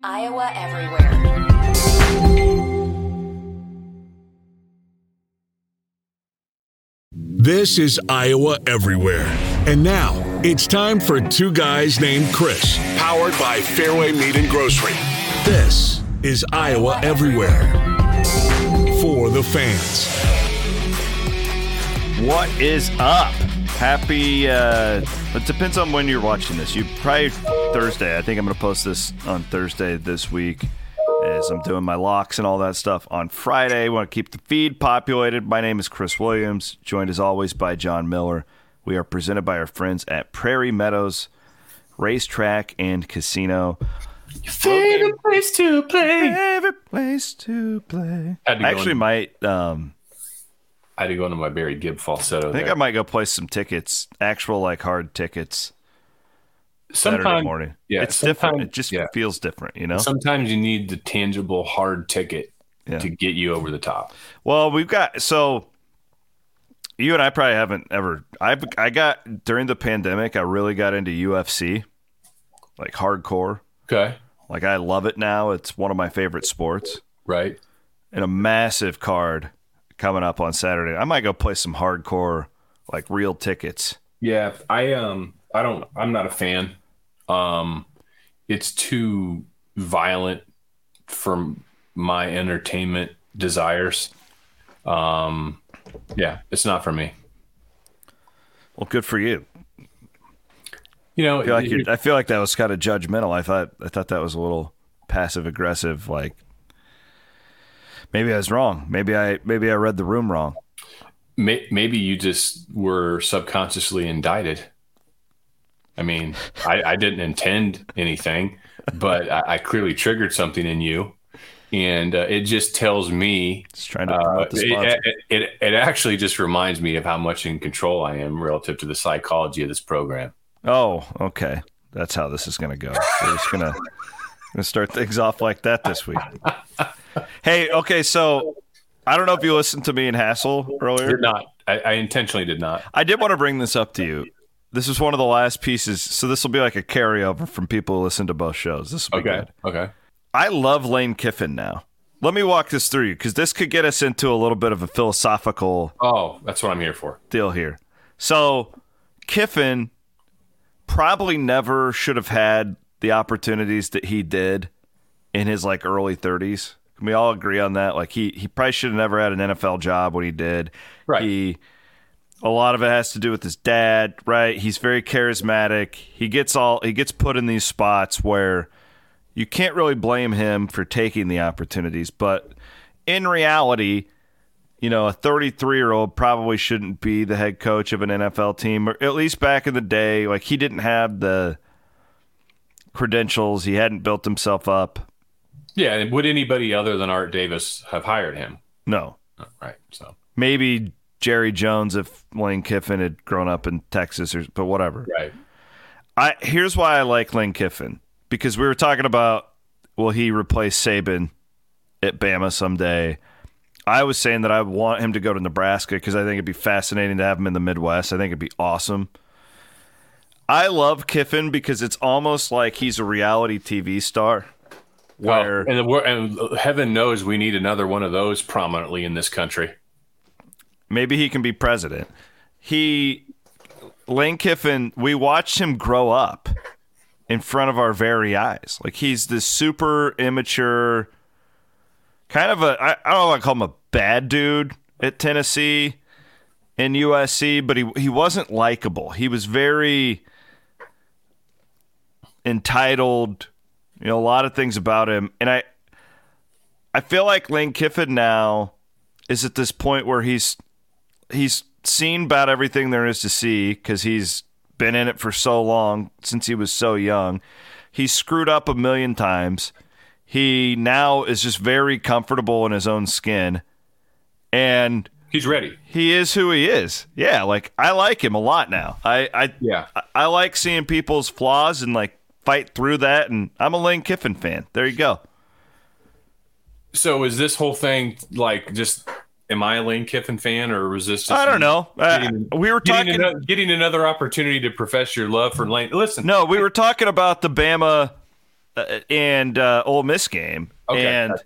Iowa Everywhere. This is Iowa Everywhere. And now it's time for Two Guys Named Chris, powered by Fairway Meat and Grocery. This is Iowa Everywhere for the fans. What is up? Happy, uh, it depends on when you're watching this. You probably Thursday. I think I'm going to post this on Thursday this week as I'm doing my locks and all that stuff on Friday. want to keep the feed populated. My name is Chris Williams, joined as always by Jon Miller. We are presented by our friends at Prairie Meadows Racetrack and Casino. Your Favorite place to play. Favorite place to play. Had to I actually in- might. Um, I had to go into my Barry Gibb falsetto. I think there. I might go play some tickets, actual like hard tickets. Saturday morning. yeah, it's different. It just yeah. feels different, you know. Sometimes you need the tangible hard ticket Yeah. to get you over the top. Well, we've got so you and I probably haven't ever. I I got during the pandemic. I really got into UFC, like hardcore. Okay. Like I love it now. It's one of my favorite sports. Right. And a massive card coming up on Saturday. I might go play some hardcore, like real tickets. Yeah. I um I don't I'm not a fan. Um it's too violent for my entertainment desires. Um yeah, it's not for me. Well, good for you. You know, I feel like, it- I feel like that was kind of judgmental. I thought I thought that was a little passive aggressive. Like maybe I was wrong. Maybe I maybe I read the room wrong. Maybe you just were subconsciously indicted. I mean, I, I didn't intend anything, but I, I clearly triggered something in you, and uh, it just tells me. Just trying to Uh, it, it, it actually just reminds me of how much in control I am relative to the psychology of this program. Oh, okay. That's how this is going to go. We're just going to gonna start things off like that this week. Hey, okay, so I don't know if you listened to me and Hassel earlier. Did not. I, I intentionally did not. I did want to bring this up to you. This is one of the last pieces, so this will be like a carryover from people who listen to both shows. This will be Okay. good. Okay. I love Lane Kiffin now. Let me walk this through you because this could get us into a little bit of a philosophical Oh, that's what I'm here for. deal here. So Kiffin probably never should have had the opportunities that he did in his like early 30s. Can we all agree on that? Like he he probably should have never had an NFL job when he did. Right. He a lot of it has to do with his dad, right? He's very charismatic. He gets all he gets put in these spots where you can't really blame him for taking the opportunities, but in reality, you know, a 33 year old probably shouldn't be the head coach of an NFL team, or at least back in the day. Like, he didn't have the credentials, he hadn't built himself up. Yeah. Would anybody other than Al Davis have hired him? No. Oh, right. So, Maybe Jerry Jones if Lane Kiffin had grown up in Texas, or, but whatever. right. I Here's why I like Lane Kiffin because we were talking about will he replace Saban at Bama someday? I was saying that I want him to go to Nebraska because I think it'd be fascinating to have him in the Midwest. I think it'd be awesome. I love Kiffin because it's almost like he's a reality TV star. Where Oh, and, and heaven knows we need another one of those prominently in this country. maybe he can be president. He Lane Kiffin, we watched him grow up in front of our very eyes. Like he's this super immature, kind of a I, I don't want to call him a bad dude at Tennessee and USC, but he he wasn't likable. He was very entitled, you know, a lot of things about him. And I I feel like Lane Kiffin now is at this point where he's he's seen about everything there is to see because he's been in it for so long since he was so young. He's screwed up a million times. He now is just very comfortable in his own skin, and He's ready. he is who he is. Yeah, like I like him a lot now. I I Yeah. I, I like seeing people's flaws and like fight through that. And I'm a Lane Kiffin fan. There you go. So is this whole thing like just? Am I a Lane Kiffin fan, or was this? I don't know. Uh, we were Getting, talking. ano- getting another opportunity to profess your love for Lane. Listen, No, we were talking about the Bama uh, and uh, Ole Miss game, Okay, and gotcha.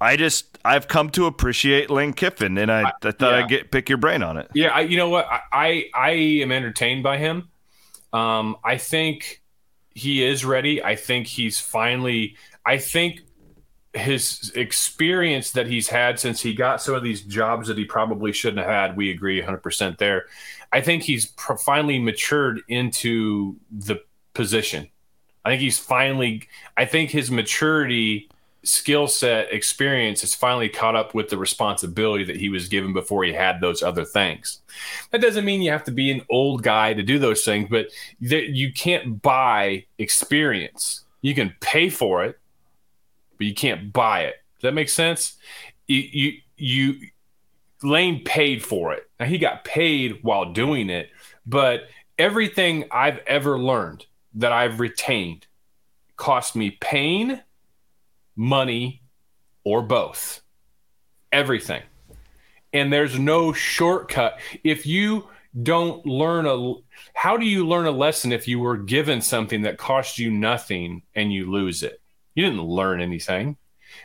I just I've come to appreciate Lane Kiffin, and I, I, thought yeah. I'd get pick your brain on it. Yeah, I, you know what? I, I I am entertained by him. Um, I think he is ready. I think he's finally. I think his experience that he's had since he got some of these jobs that he probably shouldn't have had. We agree 100 percent there. I think he's pr- finally matured into the position. I think he's finally. I think his maturity skill set experience has finally caught up with the responsibility that he was given before he had those other things. That doesn't mean you have to be an old guy to do those things, but th- you can't buy experience. You can pay for it, but you can't buy it. Does that make sense? You, you, you Lane paid for it. Now he got paid while doing it, but everything I've ever learned that I've retained cost me pain money, or both. Everything. And there's no shortcut. If you don't learn a how do you learn a lesson if you were given something that cost you nothing and you lose it? You didn't learn anything.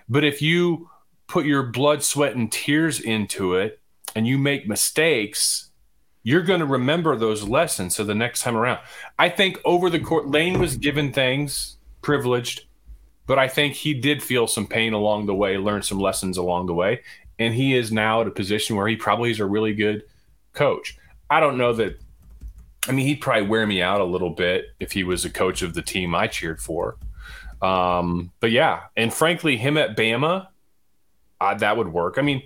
But if you put your blood, sweat, and tears into it and you make mistakes, you're going to remember those lessons. So the next time around, I think over the court, Lane was given things privileged, but I think he did feel some pain along the way, learn some lessons along the way, and he is now at a position where he probably is a really good coach. I don't know that. I mean, he'd probably wear me out a little bit if he was a coach of the team I cheered for. Um, but yeah, and frankly, him at Bama, uh, that would work. I mean,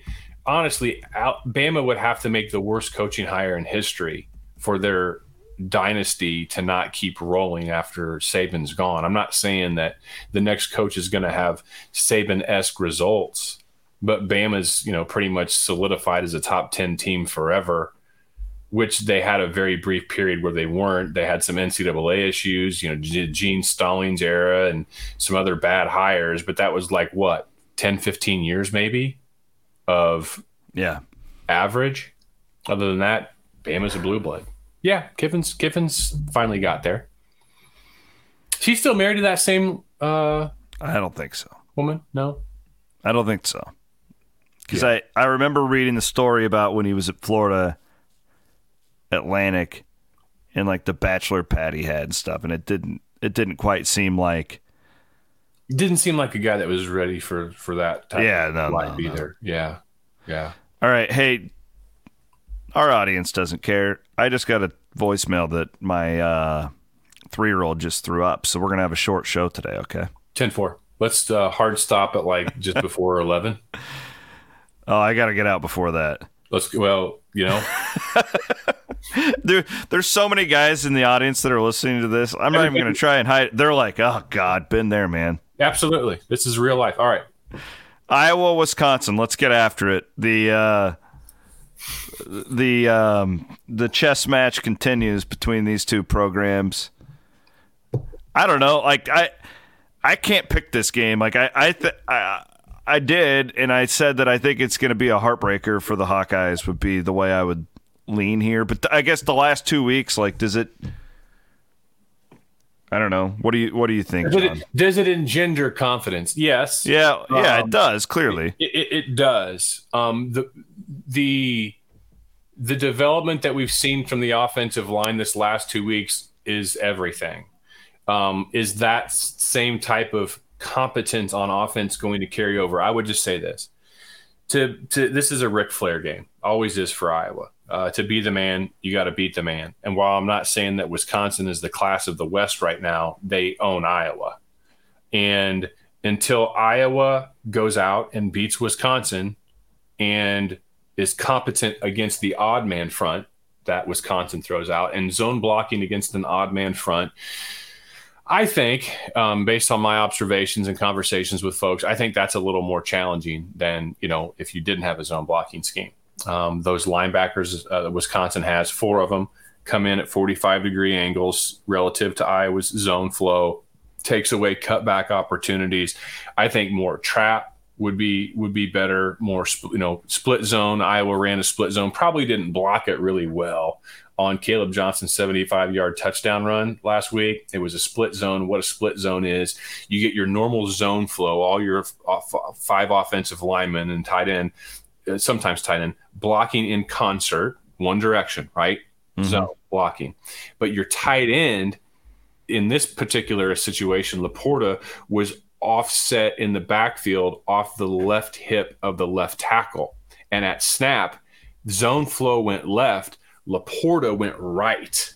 honestly, Al- Bama would have to make the worst coaching hire in history for their dynasty to not keep rolling after Saban's gone. I'm not saying that the next coach is going to have Saban esque results, but Bama's you know pretty much solidified as a top ten team forever. Which they had a very brief period where they weren't. They had some NCAA issues, you know, Gene Stallings era and some other bad hires, but that was like what 10, 15 years maybe of Yeah. average. Other than that, Bama's a blue blood. Yeah, Kiffin's Kiffin's finally got there. She's still married to that same uh, I don't think so. woman? No. I don't think so. Because I, I remember reading the story about when he was at Florida Atlantic and like the bachelor pad he had and stuff, and it didn't it didn't quite seem like Didn't seem like a guy that was ready for for that type Yeah, of no, no, life no. either. Yeah. Yeah. All right, hey, our audience doesn't care. I just got a voicemail that my uh, three year old just threw up, so we're gonna have a short show today. Okay. 10-4. Let's uh, hard stop at like just before 11. Oh, I got to get out before that. Let's well, you know, There, there's so many guys in the audience that are listening to this. I'm not even gonna try and hide. They're like, "Oh God, been there, man." absolutely. This is real life. All right. Iowa, Wisconsin. Let's get after it. The uh, the um, the chess match continues between these two programs. I don't know. Like I I can't pick this game. Like I I th- I, I did, and I said that I think it's going to be a heartbreaker for the Hawkeyes. Would be the way I would lean here. But I guess the last two weeks, like, does it? I don't know. What do you What do you think, Does it, does it engender confidence? Yes. Yeah, yeah, Um, it does clearly. It, it, it does. Um, the the the development that we've seen from the offensive line this last two weeks is everything. Um, is that same type of competence on offense going to carry over? I would just say this: to to this is a Ric Flair game, always is for Iowa. Uh, to be the man, you got to beat the man. And while I'm not saying that Wisconsin is the class of the West right now, they own Iowa. And until Iowa goes out and beats Wisconsin and is competent against the odd man front that Wisconsin throws out and zone blocking against an odd man front, I think, um, based on my observations and conversations with folks, I think that's a little more challenging than you know if you didn't have a zone blocking scheme. Um, those linebackers uh, Wisconsin has four of them come in at 45 degree angles relative to Iowa's zone flow, takes away cutback opportunities. I think more trap would be would be better, more you know split zone. Iowa ran a split zone, probably didn't block it really well on Kaleb Johnson's 75 yard touchdown run last week. It was a split zone. What a split zone is, you get your normal zone flow, all your five offensive linemen and tight end, uh, sometimes tight end, blocking in concert, one direction, right? Mm-hmm. Zone blocking. But your tight end in this particular situation, LaPorta was offset in the backfield off the left hip of the left tackle. And at snap, zone flow went left, LaPorta went right.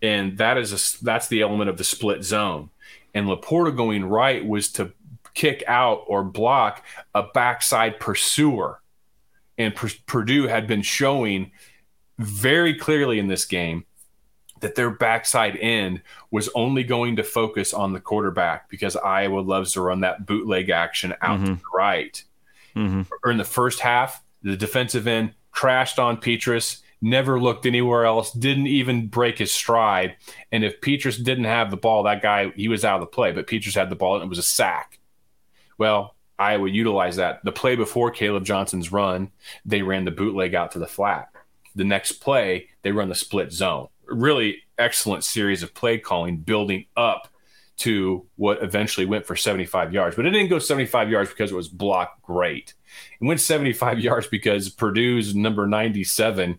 And that is a, that's the element of the split zone. And LaPorta going right was to kick out or block a backside pursuer. And P- Purdue had been showing very clearly in this game that their backside end was only going to focus on the quarterback because Iowa loves to run that bootleg action out mm-hmm. to the right. Mm-hmm. Or in the first half, the defensive end crashed on Petras, never looked anywhere else, didn't even break his stride. And if Petras didn't have the ball, that guy, he was out of the play, but Petras had the ball and it was a sack. Well, Iowa utilized that. The play before Kaleb Johnson's run, they ran the bootleg out to the flat. The next play, they run the split zone really excellent series of play calling building up to what eventually went for 75 yards. But it didn't go 75 yards because it was blocked great. It went 75 yards because Purdue's number 97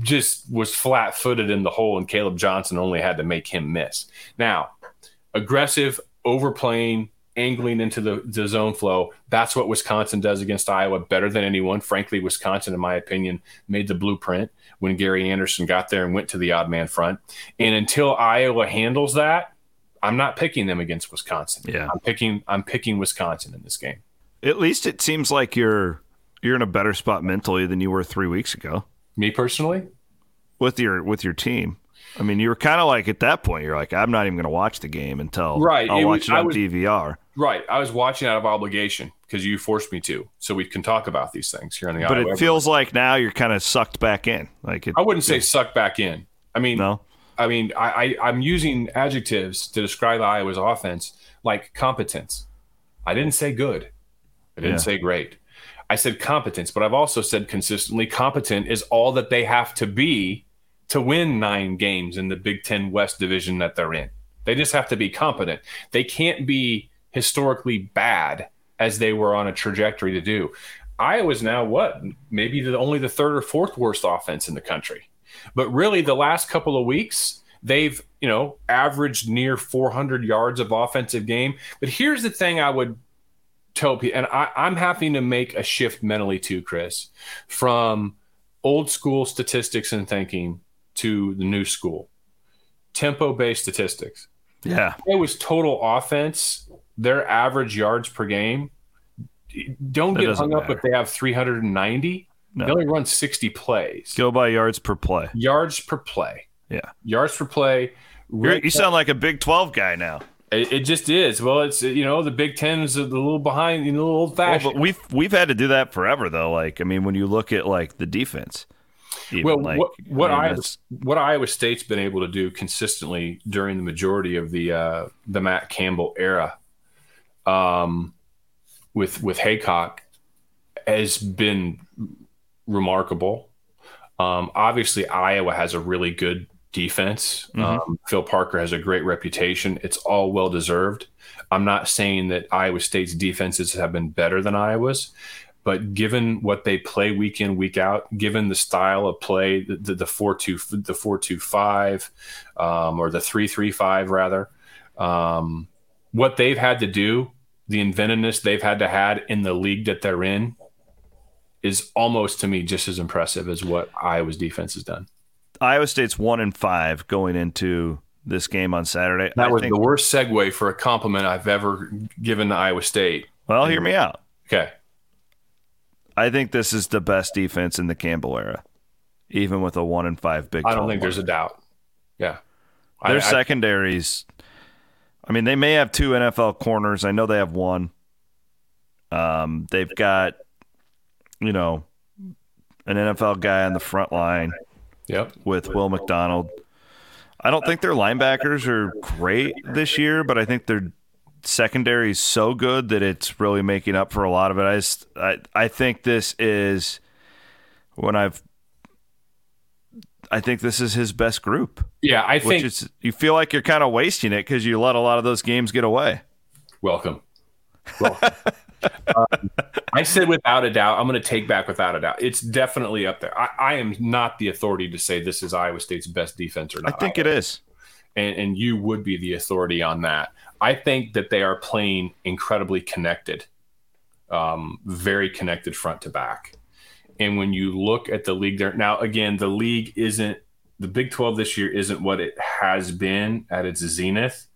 just was flat footed in the hole, and Kaleb Johnson only had to make him miss. Now, aggressive, overplaying, angling into the, the zone flow. That's what Wisconsin does against Iowa better than anyone. Frankly, Wisconsin, in my opinion, made the blueprint when Gary Anderson got there and went to the odd man front. And until Iowa handles that, I'm not picking them against Wisconsin. Yeah. I'm picking I'm picking Wisconsin in this game. At least it seems like you're you're in a better spot mentally than you were 3 weeks ago. Me personally? With your with your team. I mean, you were kind of like at that point, you're like, I'm not even going to watch the game until right. I'll it watch was, it on was, DVR. Right. I was watching out of obligation because you forced me to, so we can talk about these things here on the. But it feels like now you're kind of sucked back in. Like it, I wouldn't say sucked back in. I mean, no. I mean, I, I I'm using adjectives to describe Iowa's offense like competence. I didn't say good. I didn't yeah. say great. I said competence, but I've also said consistently competent is all that they have to be to win nine games in the Big Ten West division that they're in. They just have to be competent. They can't be historically bad as they were on a trajectory to do. Iowa's now what? Maybe the, only the third or fourth worst offense in the country. But really, the last couple of weeks, they've you know averaged near 400 yards of offensive game. But here's the thing: I would tell people, and I, I'm having to make a shift mentally too, Chris, from old school statistics and thinking to the new school. Tempo based statistics. Yeah. It was total offense. Their average yards per game. Don't get hung up if they have 390. No. They only run 60 plays. Go by yards per play. Yards per play. Yeah. Yards per play. you sound like a Big 12 guy now. It, it, just is. Well, it's you know the Big Ten is a little behind, you know, a little old fashioned. Well, but we've we've had to do that forever though. Like I mean, when you look at like the defense, even. Well, like, what what I mean, Iowa, what Iowa State's been able to do consistently during the majority of the uh, the Matt Campbell era, um, with with Heacock, has been remarkable. Um, obviously, Iowa has a really good defense. Mm-hmm. Um, Phil Parker has a great reputation. It's all well deserved. I'm not saying that Iowa State's defenses have been better than Iowa's, but given what they play week in week out, given the style of play, the, the four two the four two five, um, or the three three five rather, um, what they've had to do, the inventiveness they've had to had in the league that they're in, is almost to me just as impressive as what Iowa's defense has done. Iowa State's one and five going into this game on Saturday. That I was think, the worst segue for a compliment I've ever given to Iowa State. Well, hear me out. Okay. I think this is the best defense in the Campbell era, even with a one and five big. I don't think there's a doubt. Yeah, their I, secondaries. I mean, they may have two NFL corners. I know they have one. Um, they've got, you know, an NFL guy on the front line. Yep. With Will McDonald. I don't think their linebackers are great this year, but I think they're secondary is so good that it's really making up for a lot of it. I just, I, I think this is when I've I think this is his best group. Yeah, I think is, you feel like you're kind of wasting it because you let a lot of those games get away. Welcome. welcome. um, I said without a doubt. I'm going to take back without a doubt. It's definitely up there. I, I, am not the authority to say this is Iowa State's best defense or not. I think it is, and, and you would be the authority on that. I think that they are playing incredibly connected, um, very connected front to back. And when you look at the league there, now again, the league isn't the Big 12 this year isn't what it has been at its zenith,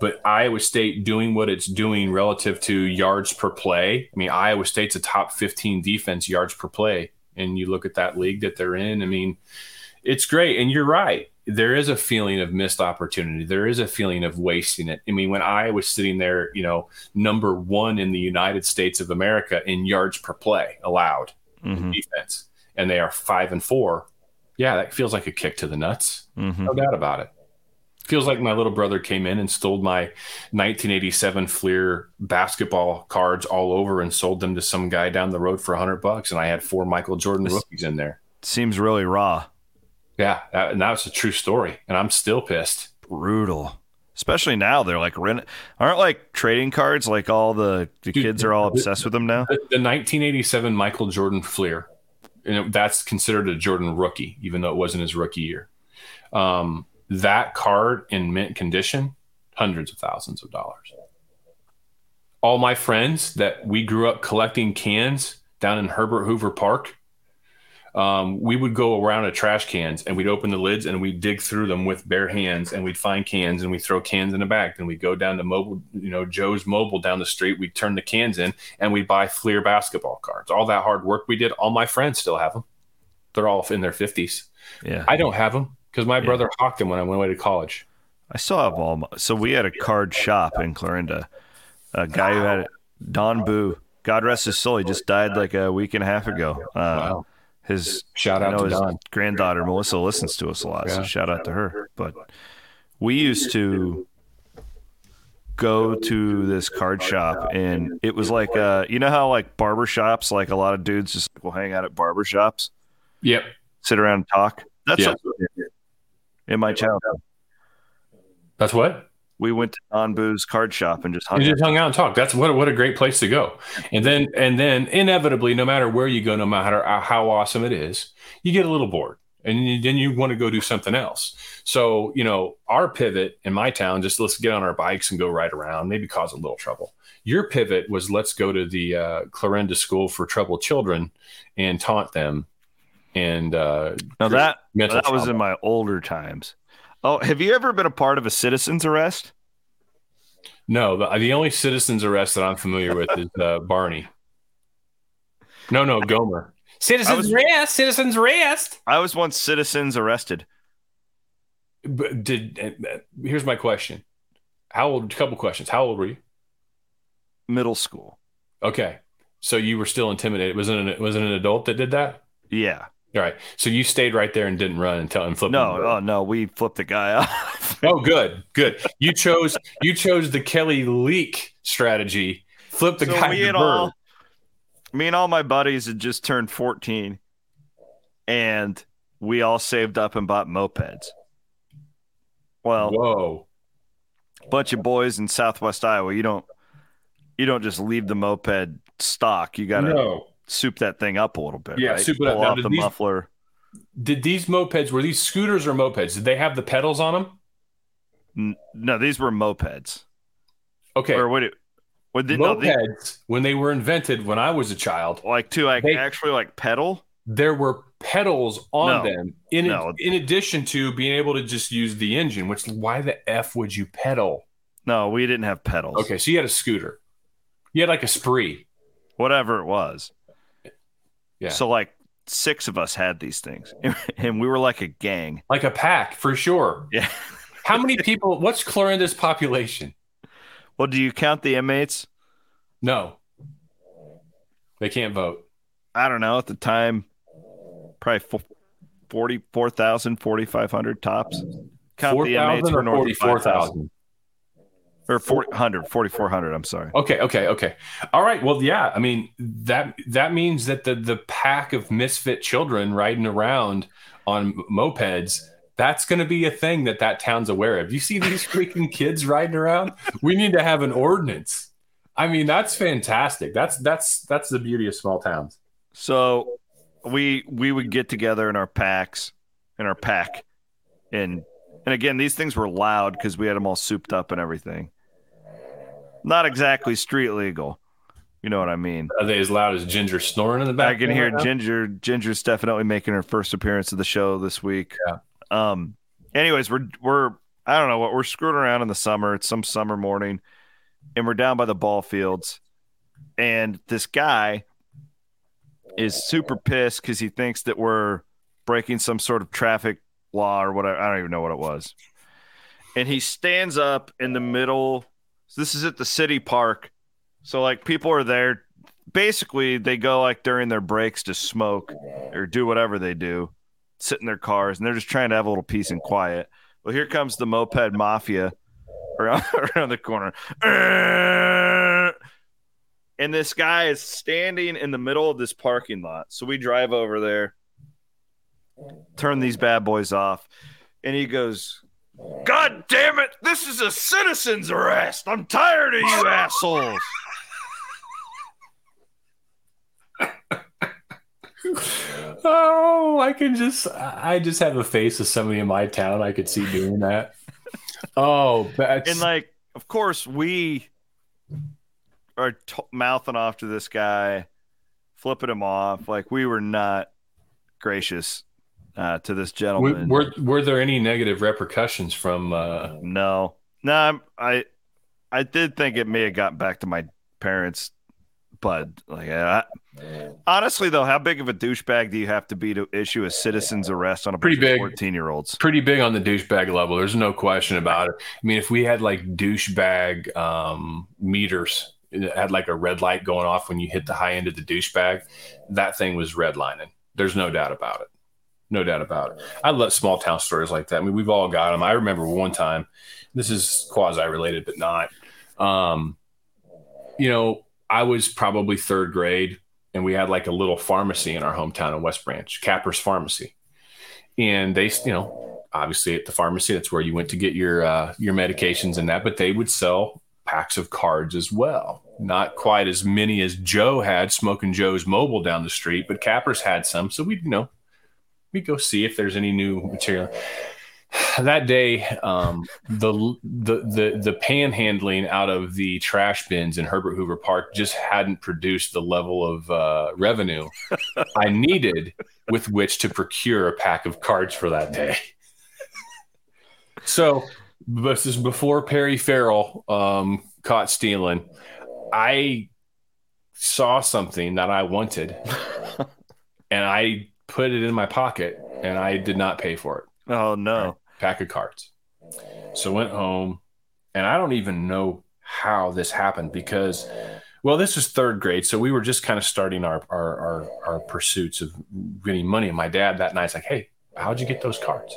but Iowa State doing what it's doing relative to yards per play. I mean, Iowa State's a top 15 defense yards per play. And you look at that league that they're in, I mean, it's great. And you're right. There is a feeling of missed opportunity. There is a feeling of wasting it. I mean, when I was sitting there, you know, number one in the United States of America in yards per play allowed mm-hmm. defense, and they are five and four. Yeah, that feels like a kick to the nuts. Mm-hmm. No doubt about it. Feels like my little brother came in and stole my 1987 Fleer basketball cards all over and sold them to some guy down the road for a hundred bucks, and I had four Michael Jordan this rookies in there. Seems really raw. Yeah, that, and that was a true story, and I'm still pissed. Brutal especially now they're like rent aren't like trading cards like all the, the Dude, kids are all obsessed with them now? the, the 1987 michael jordan fleer and that's considered a jordan rookie even though it wasn't his rookie year. Um, that card in mint condition hundreds of thousands of dollars. All my friends that we grew up collecting cans down in herbert hoover park um, we would go around to trash cans and we'd open the lids and we'd dig through them with bare hands and we'd find cans and we'd throw cans in the bag. Then we'd go down to mobile, you know, Joe's Mobile down the street. We'd turn the cans in and we'd buy Fleer basketball cards. All that hard work we did, all my friends still have them. They're all in their 50s. Yeah. I don't have them because my yeah. brother hawked them when I went away to college. I still have all my, so we had a card shop in Clarinda. A guy who had it, Don Boo, God rest his soul, he just died like a week and a half ago. Uh, wow his shout out to his Don. granddaughter Melissa listens to us a lot, yeah. so shout out to her. But we used to go to this card shop and it was like uh you know how like barber shops like a lot of dudes just will hang out at barber shops yep sit around and talk that's yeah. in my childhood that's what we went to Don Boo's card shop and just hung, just hung out and talked. That's what what a great place to go. And then and then inevitably, no matter where you go, no matter how awesome it is, you get a little bored, and then you want to go do something else. So you know, our pivot in my town, just let's get on our bikes and go ride around, maybe cause a little trouble. Your pivot was let's go to the uh, Clarinda School for Troubled Children and taunt them. And uh, now that that was in my older times. Oh, have you ever been a part of a citizen's arrest? No, the, the only citizen's arrest that I'm familiar with is uh, Barney. No, no, Gomer. Citizens was, arrest. Citizens arrest. I was once citizens arrested. But did uh, here's my question. How old? A couple questions. How old were you? Middle school. Okay, so you were still intimidated. Was it an, was it an adult that did that? Yeah. All right. So you stayed right there and didn't run until and flip. No, oh no, we flipped the guy off. oh, good, good. You chose you chose the Kelly Leak strategy. Flip the so guy. Me and all, me and all my buddies had just turned fourteen, and we all saved up and bought mopeds. Well, whoa, bunch of boys in Southwest Iowa. You don't you don't just leave the moped stock. You got to. No soup that thing up a little bit. Yeah, right? soup it up. Now, off the these, muffler. Did these mopeds were these scooters or mopeds? Did they have the pedals on them? No, these were mopeds. Okay. Or what? It, what did, mopeds no, these, when they were invented when I was a child, like to like they, actually like pedal. There were pedals on no, them in no. in addition to being able to just use the engine. Which why the f would you pedal? No, we didn't have pedals. Okay, so you had a scooter. You had like a spree, whatever it was. Yeah. So like six of us had these things, and we were like a gang, like a pack for sure. Yeah. How many people? What's Clarinda's population? Well, do you count the inmates? No. They can't vote. I don't know. At the time, probably 44,000, 4,500 tops. Count 4, the inmates for 44,000. Or 400 4400 i'm sorry Okay, okay, okay. All right. Well, yeah. I mean that that means that the the pack of misfit children riding around on mopeds. That's going to be a thing that that town's aware of. You see these freaking kids riding around? We need to have an ordinance. I mean, that's fantastic. That's that's that's the beauty of small towns. so we we would get together in our packs in our pack and and again these things were loud because we had them all souped up and everything not exactly street legal you know what i mean Are they as loud as Ginger snoring in the back? I can hear Ginger. Ginger's definitely making her first appearance of the show this week. Yeah. Um. Anyways, we're we're I don't know what we're screwing around in the summer. It's some summer morning, and we're down by the ball fields, and this guy is super pissed because he thinks that we're breaking some sort of traffic law or whatever. I don't even know what it was. And he stands up in the middle. So this is at the city park. So like people are there basically they go like during their breaks to smoke or do whatever they do, sit in their cars, and they're just trying to have a little peace and quiet. Well, here comes the moped mafia around, around the corner. And this guy is standing in the middle of this parking lot. So we drive over there, turn these bad boys off, and he goes, God damn it, this is a citizen's arrest. I'm tired of you assholes. Oh, I can just I just have a face of somebody in my town I could see doing that. Oh, that's and like of course we are t- mouthing off to this guy flipping him off like we were not gracious uh, to this gentleman were were there any negative repercussions from uh no no I'm, i i did think it may have gotten back to my parents but like I, honestly though how big of a douchebag do you have to be to issue a citizen's arrest on a Pretty big. 14 year olds pretty big on the douchebag level. There's no question about it. I mean, if we had like douchebag um, meters, it had like a red light going off when you hit the high end of the douchebag, that thing was redlining. There's no doubt about it. No doubt about it. I love small town stories like that. I mean, we've all got them. I remember one time, this is quasi related, but not. Um, you know, I was probably third grade, and we had like a little pharmacy in our hometown in West Branch, Capper's Pharmacy and they you know obviously at the pharmacy that's where you went to get your uh, your medications and that but they would sell packs of cards as well not quite as many as joe had smoking joe's mobile down the street but cappers had some so we'd you know we'd go see if there's any new material that day um, the, the the the panhandling out of the trash bins in herbert hoover park just hadn't produced the level of uh, revenue i needed with which to procure a pack of cards for that day. So this is before Perry Farrell um, caught stealing. I saw something that I wanted, and I put it in my pocket, and I did not pay for it. oh no. Pack of cards. So went home, and I don't even know how this happened because well this was third grade so we were just kind of starting our our our, our pursuits of getting money. And my dad that night's like hey how'd you get those cards?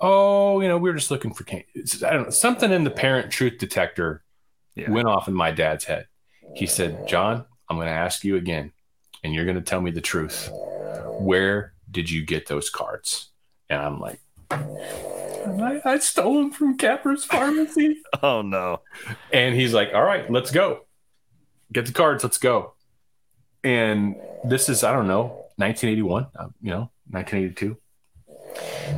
Oh you know we were just looking for can- i don't know something in the parent truth detector Yeah. went off in my dad's head. He said jon i'm going to ask you again and you're going to tell me the truth where did you get those cards and i'm like I, I stole them from Capper's Pharmacy. oh no And he's like, all right, let's go. Get the cards, let's go. And this is, I don't know, 1981, uh, you know, 1982.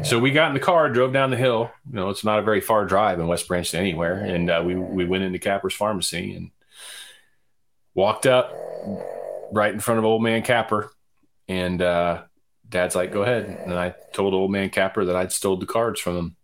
So we got in the car, drove down the hill. You know, it's not a very far drive in West Branch to anywhere. And uh, we, we went into Capper's Pharmacy and walked up right in front of old man Capper. And uh, dad's like, go ahead. And I told old man Capper that I'd stole the cards from him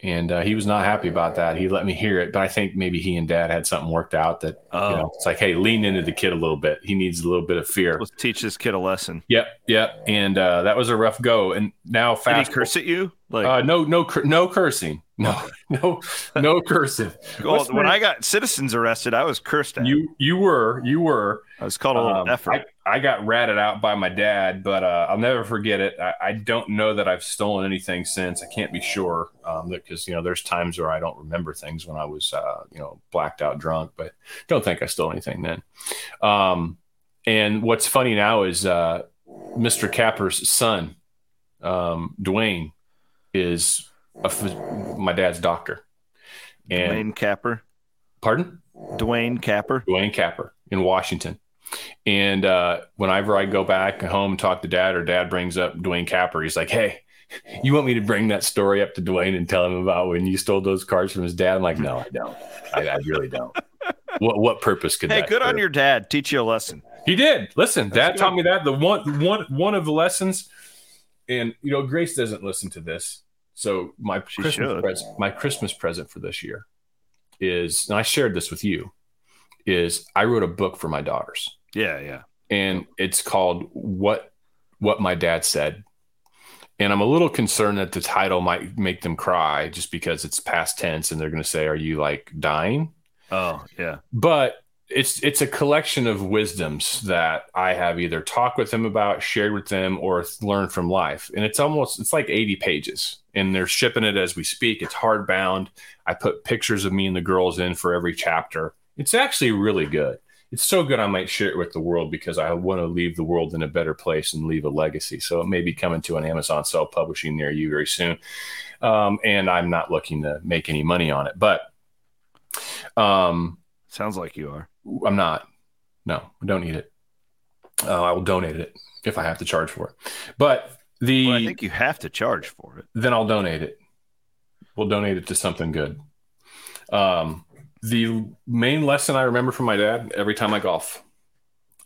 and uh, he was not happy about that. He let me hear it, but I think maybe he and Dad had something worked out that Oh. you know, it's like, hey, lean into the kid a little bit. He needs a little bit of fear. let's teach this kid a lesson Yep, yep. And uh, that was a rough go. And now did he curse at you Like uh, no, no, cur- no cursing. No, no, no cursive. well, when I got citizens arrested, I was cursed at. you you were you were I was called a little Um, effort. I, I got ratted out by my dad, but uh, I'll never forget it. I, I don't know that I've stolen anything since. I can't be sure um, because you know there's times where I don't remember things when I was uh, you know blacked out drunk, but don't think I stole anything then. Um, and what's funny now is uh, Mr. Capper's son, um, Dwayne, is a, my dad's doctor. And Dwayne Capper. pardon? Dwayne Capper. Dwayne Capper in Washington. And uh, whenever I go back home and talk to dad, or dad brings up Dwayne Capper, he's like, Hey, you want me to bring that story up to Dwayne and tell him about when you stole those cards from his dad? I'm like, No, I don't. I, I really don't. What what purpose could that Hey, that good on your dad. Teach you a lesson. He did. Listen, dad good. taught me that. The one one one of the lessons, and you know, Grace doesn't listen to this. So my She Christmas should. present, my Christmas present for this year is, and I shared this with you, is I wrote a book for my daughters, Yeah, yeah. and it's called "What What My Dad Said." And I'm a little concerned that the title might make them cry just because it's past tense and they're going to say, Are you like dying? Oh, yeah. but it's it's a collection of wisdoms that I have either talked with them about, shared with them, or learned from life. And it's almost it's like 80 pages, and they're shipping it as we speak. It's hardbound. I put pictures of me and the girls in for every chapter. It's actually really good. It's so good I might share it with the world because I want to leave the world in a better place and leave a legacy. So it may be coming to an Amazon self publishing near you very soon. Um, and I'm not looking to make any money on it, but um, Sounds like you are. I'm not. No, I don't need it. Uh, I will donate it if I have to charge for it. But the Well, I think you have to charge for it. then I'll donate it. We'll donate it to something good. Um, the main lesson I remember from my dad every time I golf,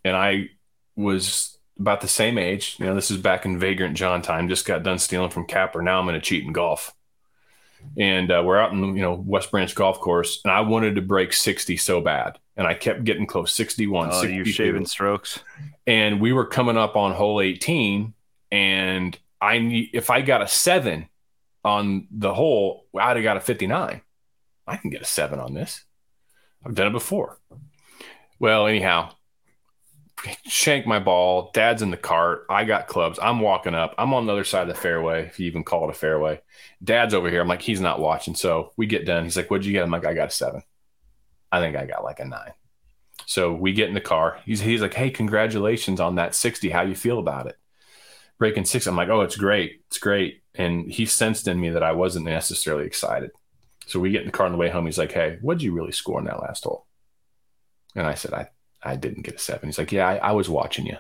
and I was about the same age. You know, this is back in Vagrant Jon time. Just got done stealing from Capper. Now I'm going to cheat in golf. And uh, we're out in you know West Branch Golf Course, and I wanted to break 60 so bad, and I kept getting close 61, Oh, you 62 shaving strokes. and we were coming up on hole 18 and i if i got a seven on the hole i'd have got a 59 i can get a seven on this i've done it before well anyhow shank my ball dad's in the cart i got clubs i'm walking up i'm on the other side of the fairway if you even call it a fairway dad's over here i'm like he's not watching so we get done he's like what'd you get i'm like i got a seven i think i got like a nine so we get in the car. He's he's like, "Hey, congratulations on that 60. How you feel about it?" Breaking six. I'm like, "Oh, it's great. It's great." And he sensed in me that I wasn't necessarily excited. So we get in the car on the way home. He's like, "Hey, what did you really score in that last hole?" And I said, "I I didn't get a seven. He's like, "Yeah, I, I was watching you."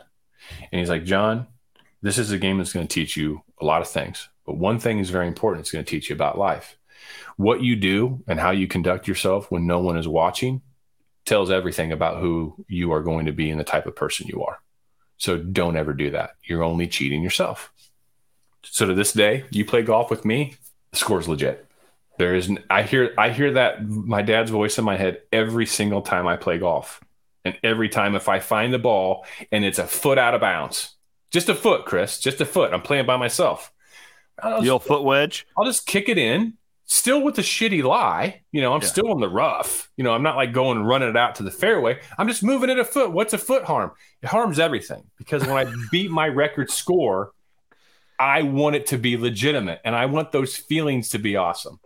And he's like, "Jon, this is a game that's going to teach you a lot of things, but one thing is very important. It's going to teach you about life. What you do and how you conduct yourself when no one is watching." tells everything about who you are going to be and the type of person you are. So don't ever do that. You're only cheating yourself. So to this day, you play golf with me, the score's legit. There is I hear I hear that my dad's voice in my head every single time I play golf. And every time if I find the ball and it's a foot out of bounds. Just a foot, Chris, just a foot. I'm playing by myself. I'll The foot wedge. I'll just kick it in, still with a shitty lie. You know, I'm Yeah. still on the rough. You know, I'm not like going and running it out to the fairway. I'm just moving it a foot. What's a foot harm? It harms everything because when I beat my record score, I want it to be legitimate and I want those feelings to be awesome.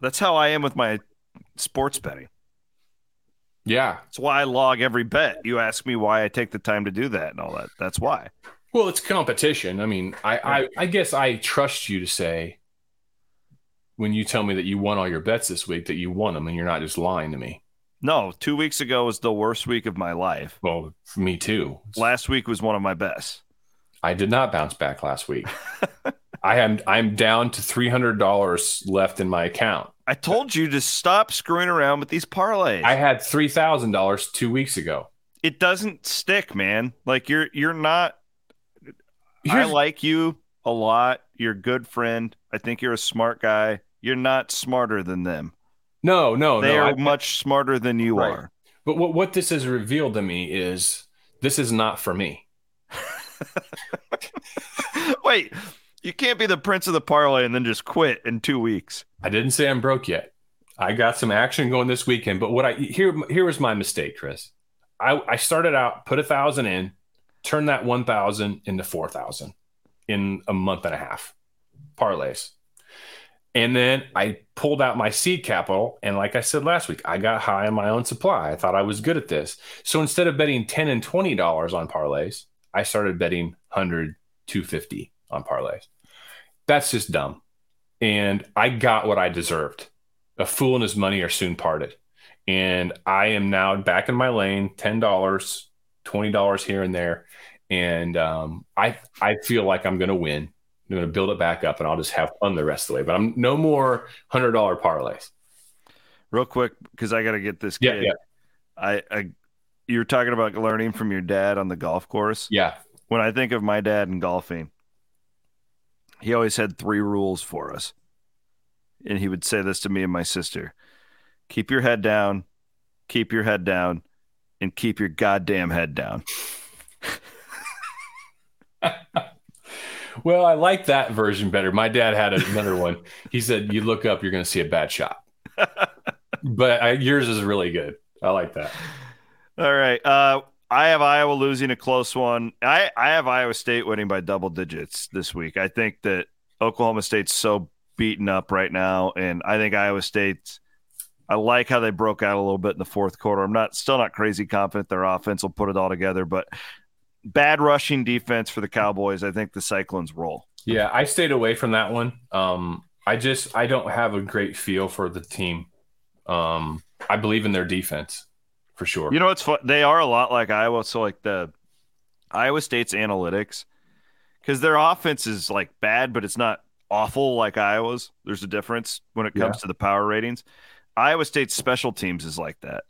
That's how I am with my sports betting. Yeah. That's why I log every bet. You ask me why I take the time to do that and all that. That's why. Well, it's competition. I mean, I, I, I guess I trust you to say when you tell me that you won all your bets this week that you won them and you're not just lying to me. No, two weeks ago was the worst week of my life. Well, me too. Last week was one of my best. I did not bounce back last week. I am I'm down to three hundred dollars left in my account. I told you to stop screwing around with these parlays. I had three thousand dollars two weeks ago. it doesn't stick, man. Like you're you're not I like you a lot. You're a good friend. I think you're a smart guy. You're not smarter than them. no, no, they no. are I- much smarter than you Right. are. but what what this has revealed to me is this is not for me. Wait, You can't be the prince of the parlay and then just quit in two weeks. I didn't say I'm broke yet. I got some action going this weekend, but what I here here was my mistake, Chris. I, I started out, put a thousand in, turned that one thousand into four thousand in a month and a half parlays. And then I pulled out my seed capital. And like I said last week, I got high on my own supply. I thought I was good at this. So instead of betting 10 and $20 on parlays, I started betting 100, 250 on parlays. That's just dumb. And I got what I deserved. A fool and his money are soon parted. And I am now back in my lane, $10, $20 here and there. And um, I, I feel like I'm going to win I'm going to build it back up and I'll just have fun the rest of the way. But I'm no more hundred dollar parlays. Real quick, because I got to get this. Kid. Yeah, yeah. I, I, you were talking about learning from your dad on the golf course. Yeah. When I think of my dad and golfing, he always had three rules for us, and he would say this to me and my sister: keep your head down, keep your head down, and keep your goddamn head down. Well, I like that version better. My dad had another one. He said, "You look up, you're going to see a bad shot." but I, yours is really good. I like that. All right. Uh, I have Iowa losing a close one. I, I have Iowa State winning by double digits this week. I think that Oklahoma State's so beaten up right now, and I think Iowa State's. I like how they broke out a little bit in the fourth quarter. I'm not still not crazy confident their offense will put it all together, but bad rushing defense for the Cowboys. I think the Cyclones roll. Yeah, I stayed away from that one. Um, I just I don't have a great feel for the team. Um, I believe in their defense for sure. You know what's fun? They are a lot like Iowa. So like the Iowa State's analytics, because their offense is like bad, but it's not awful like Iowa's. There's a difference when it comes yeah. to the power ratings. Iowa State's special teams is like that.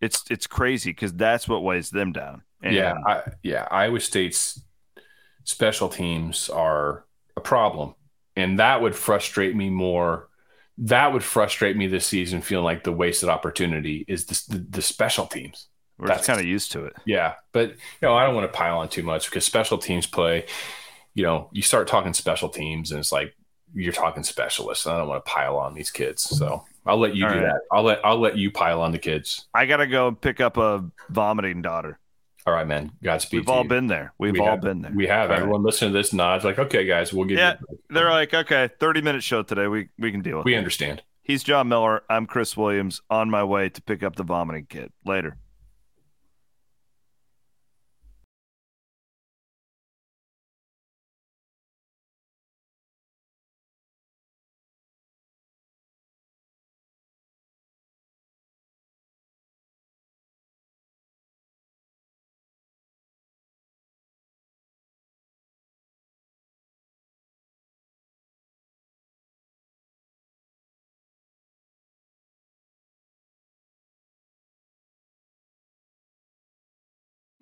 It's it's crazy because that's what weighs them down. And yeah, I, yeah. Iowa State's special teams are a problem, and that would frustrate me more. That would frustrate me this season, feeling like the wasted opportunity is the, the, the special teams. We're That's kind of used to it. Yeah, but you know, I don't want to pile on too much because special teams play. You know, you start talking special teams, and it's like you're talking specialists. And I don't want to pile on these kids, so I'll let you All do right. that. I'll let I'll let you pile on the kids. I gotta go pick up a vomiting daughter. All right, man. Godspeed. We've all you. been there. We've we all have, been there. We have. All Everyone right. listening to this nods like, okay, guys, we'll give yeah, you. They're like, okay, 30 minute show today. We we can deal with We it. understand. He's Jon Miller. I'm Chris Williams on my way to pick up the vomiting kid. Later.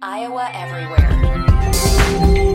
Iowa Everywhere.